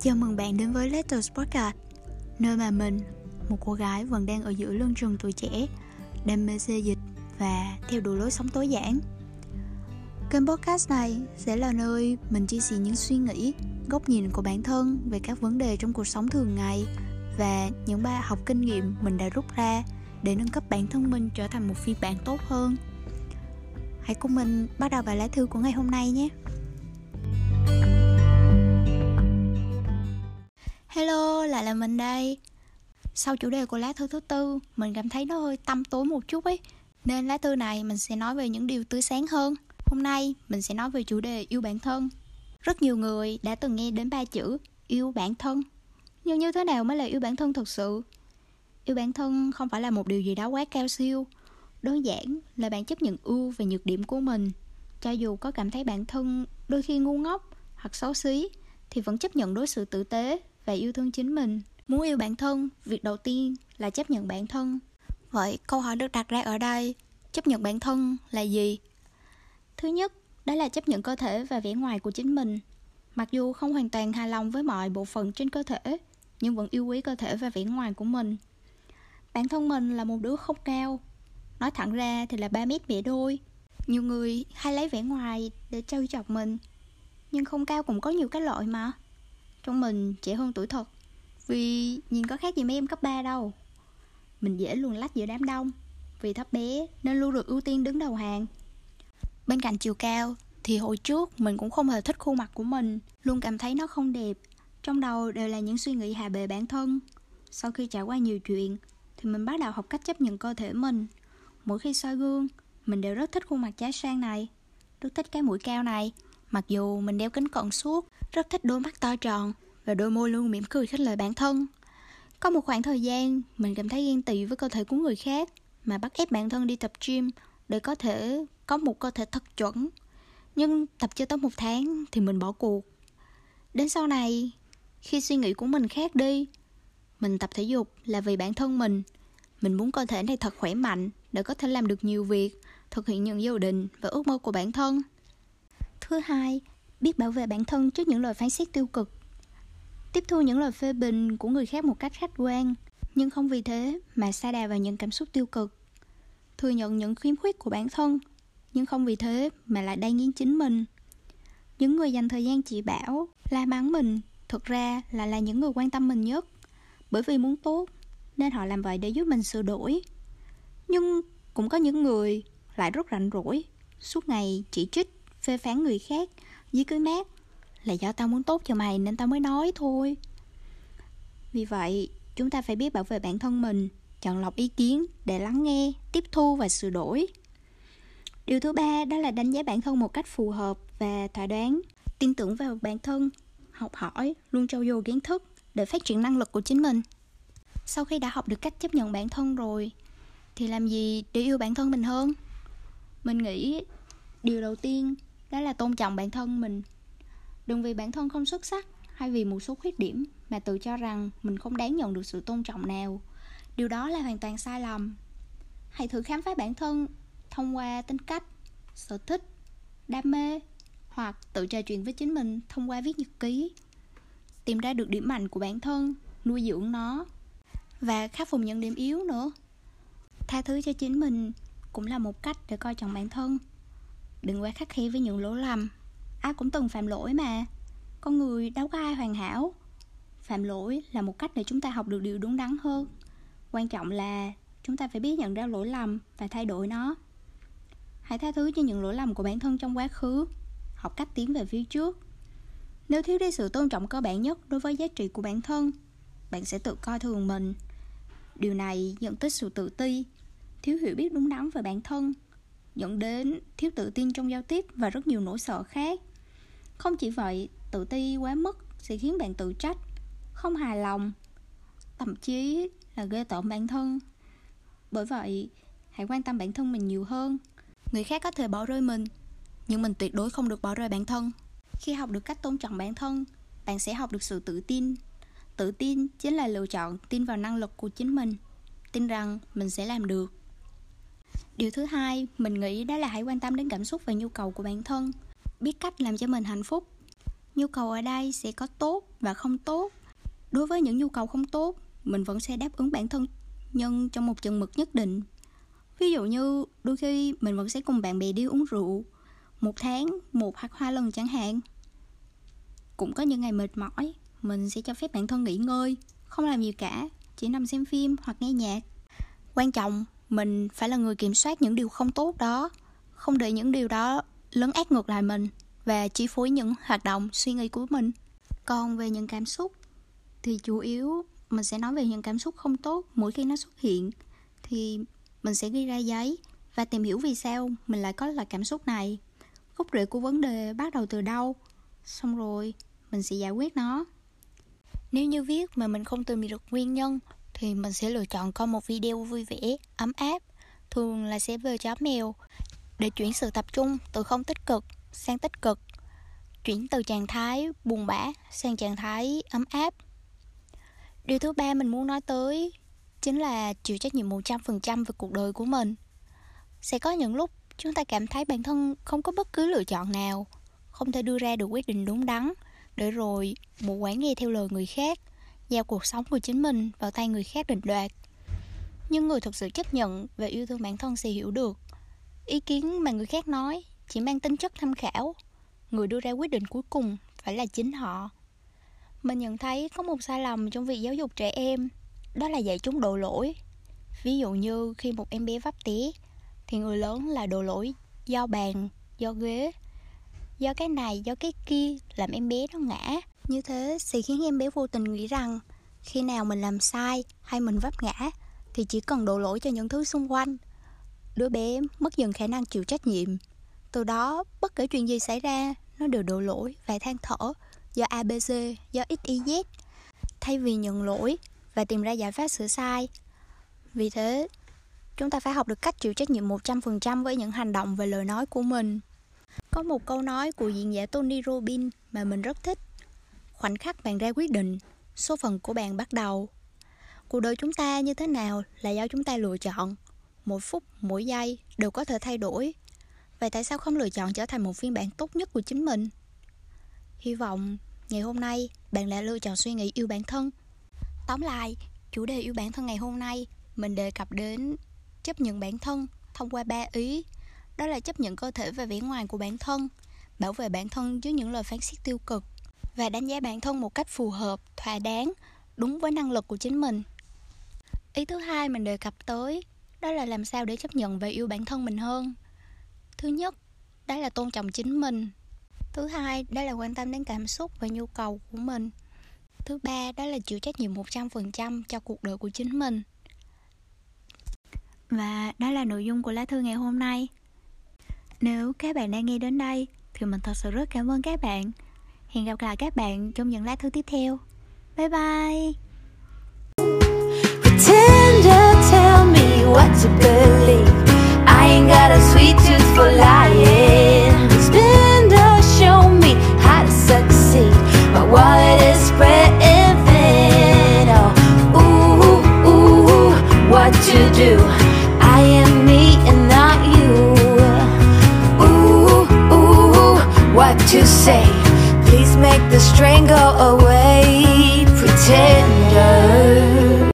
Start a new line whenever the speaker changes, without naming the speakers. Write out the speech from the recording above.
Chào mừng bạn đến với Letters Podcast Nơi mà mình, một cô gái vẫn đang ở giữa lưng trường tuổi trẻ Đam mê xê dịch và theo đuổi lối sống tối giản Kênh podcast này sẽ là nơi mình chia sẻ những suy nghĩ, góc nhìn của bản thân về các vấn đề trong cuộc sống thường ngày và những bài học kinh nghiệm mình đã rút ra để nâng cấp bản thân mình trở thành một phiên bản tốt hơn. Hãy cùng mình bắt đầu bài lá thư của ngày hôm nay nhé. Hello, lại là mình đây. Sau chủ đề của lá thư thứ tư, mình cảm thấy nó hơi tăm tối một chút ấy. Nên lá thư này mình sẽ nói về những điều tươi sáng hơn. Hôm nay mình sẽ nói về chủ đề yêu bản thân. Rất nhiều người đã từng nghe đến ba chữ yêu bản thân. Nhưng như thế nào mới là yêu bản thân thực sự? Yêu bản thân không phải là một điều gì đó quá cao siêu. Đơn giản là bạn chấp nhận ưu và nhược điểm của mình. Cho dù có cảm thấy bản thân đôi khi ngu ngốc hoặc xấu xí thì vẫn chấp nhận đối xử tử tế và yêu thương chính mình. Muốn yêu bản thân, việc đầu tiên là chấp nhận bản thân. Vậy câu hỏi được đặt ra ở đây, chấp nhận bản thân là gì? Thứ nhất, đó là chấp nhận cơ thể và vẻ ngoài của chính mình. Mặc dù không hoàn toàn hài lòng với mọi bộ phận trên cơ thể, nhưng vẫn yêu quý cơ thể và vẻ ngoài của mình. Bản thân mình là một đứa không cao. Nói thẳng ra thì là 3 mét bẻ đôi. Nhiều người hay lấy vẻ ngoài để trêu chọc mình. Nhưng không cao cũng có nhiều cái loại mà. Trong mình trẻ hơn tuổi thật. Vì nhìn có khác gì mấy em cấp 3 đâu. Mình dễ luồn lách giữa đám đông. Vì thấp bé nên luôn được ưu tiên đứng đầu hàng. Bên cạnh chiều cao Thì hồi trước mình cũng không hề thích khuôn mặt của mình. Luôn cảm thấy nó không đẹp. Trong đầu đều là những suy nghĩ hạ bệ bản thân. Sau khi trải qua nhiều chuyện Thì mình bắt đầu học cách chấp nhận cơ thể mình. Mỗi khi soi gương, Mình đều rất thích khuôn mặt trái sang này. Rất thích cái mũi cao này. Mặc dù mình đeo kính cận suốt, Rất thích đôi mắt to tròn Và đôi môi luôn mỉm cười khích lệ bản thân. Có một khoảng thời gian, Mình cảm thấy ghen tị với cơ thể của người khác, Mà bắt ép bản thân đi tập gym Để có thể có một cơ thể thật chuẩn. Nhưng tập chưa tới một tháng Thì mình bỏ cuộc. Đến sau này, Khi suy nghĩ của mình khác đi, Mình tập thể dục là vì bản thân mình. Mình muốn cơ thể này thật khỏe mạnh Để có thể làm được nhiều việc, Thực hiện những dự định và ước mơ của bản thân. Thứ hai, biết bảo vệ bản thân trước những lời phán xét tiêu cực. Tiếp thu những lời phê bình của người khác một cách khách quan, nhưng không vì thế mà sa đà vào những cảm xúc tiêu cực. Thừa nhận những khiếm khuyết của bản thân, nhưng không vì thế mà lại đay nghiến chính mình. Những người dành thời gian chỉ bảo, la mắng mình, thực ra là là những người quan tâm mình nhất. Bởi vì muốn tốt, nên họ làm vậy để giúp mình sửa đổi. Nhưng cũng có những người lại rất rảnh rỗi, suốt ngày chỉ trích phê phán người khác dưới cái mát là do tao muốn tốt cho mày nên tao mới nói thôi. Vì vậy, chúng ta phải biết bảo vệ bản thân mình, chọn lọc ý kiến để lắng nghe, tiếp thu và sửa đổi. Điều thứ ba đó là đánh giá bản thân một cách phù hợp và thỏa đáng tin tưởng vào bản thân, học hỏi, luôn trau dồi kiến thức để phát triển năng lực của chính mình. Sau khi đã học được cách chấp nhận bản thân rồi, thì làm gì để yêu bản thân mình hơn? Mình nghĩ điều đầu tiên đó là tôn trọng bản thân mình. Đừng vì bản thân không xuất sắc hay vì một số khuyết điểm mà tự cho rằng mình không đáng nhận được sự tôn trọng nào. Điều đó là hoàn toàn sai lầm. Hãy thử khám phá bản thân thông qua tính cách, sở thích, đam mê hoặc tự trò chuyện với chính mình thông qua viết nhật ký. Tìm ra được điểm mạnh của bản thân, nuôi dưỡng nó và khắc phục những điểm yếu nữa. Tha thứ cho chính mình cũng là một cách để coi trọng bản thân. Đừng quá khắc khe với những lỗi lầm. Ai cũng từng phạm lỗi mà. Con người đâu có ai hoàn hảo. Phạm lỗi là một cách để chúng ta học được điều đúng đắn hơn. Quan trọng là chúng ta phải biết nhận ra lỗi lầm và thay đổi nó. Hãy tha thứ cho những lỗi lầm của bản thân trong quá khứ. Học cách tiến về phía trước. Nếu thiếu đi sự tôn trọng cơ bản nhất đối với giá trị của bản thân, Bạn sẽ tự coi thường mình. Điều này dẫn tới sự tự ti, Thiếu hiểu biết đúng đắn về bản thân dẫn đến thiếu tự tin trong giao tiếp và rất nhiều nỗi sợ khác. Không chỉ vậy, tự ti quá mức sẽ khiến bạn tự trách, không hài lòng, thậm chí là ghê tởm bản thân. Bởi vậy, hãy quan tâm bản thân mình nhiều hơn. Người khác có thể bỏ rơi mình, nhưng mình tuyệt đối không được bỏ rơi bản thân. Khi học được cách tôn trọng bản thân, bạn sẽ học được sự tự tin. Tự tin chính là lựa chọn tin vào năng lực của chính mình, tin rằng mình sẽ làm được điều thứ hai, mình nghĩ đó là hãy quan tâm đến cảm xúc và nhu cầu của bản thân. Biết cách làm cho mình hạnh phúc. Nhu cầu ở đây sẽ có tốt và không tốt. Đối với những nhu cầu không tốt, mình vẫn sẽ đáp ứng bản thân nhân trong một chừng mực nhất định. Ví dụ như, đôi khi mình vẫn sẽ cùng bạn bè đi uống rượu. Một tháng, một hoặc hai lần chẳng hạn. Cũng có những ngày mệt mỏi, mình sẽ cho phép bản thân nghỉ ngơi, không làm gì cả, chỉ nằm xem phim hoặc nghe nhạc. Quan trọng mình phải là người kiểm soát những điều không tốt đó, không để những điều đó lấn át ngược lại mình và chi phối những hoạt động, suy nghĩ của mình. Còn về những cảm xúc thì chủ yếu mình sẽ nói về những cảm xúc không tốt mỗi khi nó xuất hiện, thì mình sẽ ghi ra giấy và tìm hiểu vì sao mình lại có loại cảm xúc này. Gốc rễ của vấn đề bắt đầu từ đâu, xong rồi mình sẽ giải quyết nó. Nếu như viết mà mình không tìm được nguyên nhân thì mình sẽ lựa chọn coi một video vui vẻ, ấm áp, thường là sẽ về chó mèo. Để chuyển sự tập trung từ không tích cực sang tích cực, chuyển từ trạng thái buồn bã sang trạng thái ấm áp. Điều thứ ba mình muốn nói tới chính là chịu trách nhiệm 100% về cuộc đời của mình. Sẽ có những lúc chúng ta cảm thấy bản thân không có bất cứ lựa chọn nào, không thể đưa ra được quyết định đúng đắn để rồi mù quáng nghe theo lời người khác giao cuộc sống của chính mình vào tay người khác định đoạt. Nhưng người thực sự chấp nhận và yêu thương bản thân sẽ hiểu được. Ý kiến mà người khác nói chỉ mang tính chất tham khảo. Người đưa ra quyết định cuối cùng phải là chính họ. Mình nhận thấy có một sai lầm trong việc giáo dục trẻ em, đó là dạy chúng đổ lỗi. Ví dụ như khi một em bé vấp té, thì người lớn là đổ lỗi do bàn, do ghế. Do cái này, do cái kia làm em bé nó ngã như thế sẽ khiến em bé vô tình nghĩ rằng, khi nào mình làm sai hay mình vấp ngã, thì chỉ cần đổ lỗi cho những thứ xung quanh. Đứa bé mất dần khả năng chịu trách nhiệm. Từ đó, bất kể chuyện gì xảy ra, nó đều đổ lỗi và than thở do abc do xyz thay vì nhận lỗi và tìm ra giải pháp sửa sai. Vì thế, chúng ta phải học được cách chịu trách nhiệm 100% với những hành động và lời nói của mình. Có một câu nói của diễn giả Tony Robbins mà mình rất thích khoảnh khắc bạn ra quyết định, số phận của bạn bắt đầu. Cuộc đời chúng ta như thế nào là do chúng ta lựa chọn. Mỗi phút, mỗi giây đều có thể thay đổi. Vậy tại sao không lựa chọn trở thành một phiên bản tốt nhất của chính mình? Hy vọng ngày hôm nay bạn đã lựa chọn suy nghĩ yêu bản thân. Tóm lại, chủ đề yêu bản thân ngày hôm nay mình đề cập đến chấp nhận bản thân thông qua ba ý. Đó là chấp nhận cơ thể và vẻ ngoài của bản thân, bảo vệ bản thân trước những lời phán xét tiêu cực và đánh giá bản thân một cách phù hợp, thỏa đáng, đúng với năng lực của chính mình. Ý thứ hai mình đề cập tới, đó là làm sao để chấp nhận và yêu bản thân mình hơn. Thứ nhất, đó là tôn trọng chính mình. Thứ hai, đó là quan tâm đến cảm xúc và nhu cầu của mình. Thứ ba, đó là chịu trách nhiệm 100% cho cuộc đời của chính mình. Và đó là nội dung của lá thư ngày hôm nay. Nếu các bạn đang nghe đến đây, thì mình thật sự rất cảm ơn các bạn hẹn gặp lại các bạn trong những lá thư tiếp theo. Bye bye. Pretend tell me what to believe. I ain't got a sweet tooth for lying. The strain go away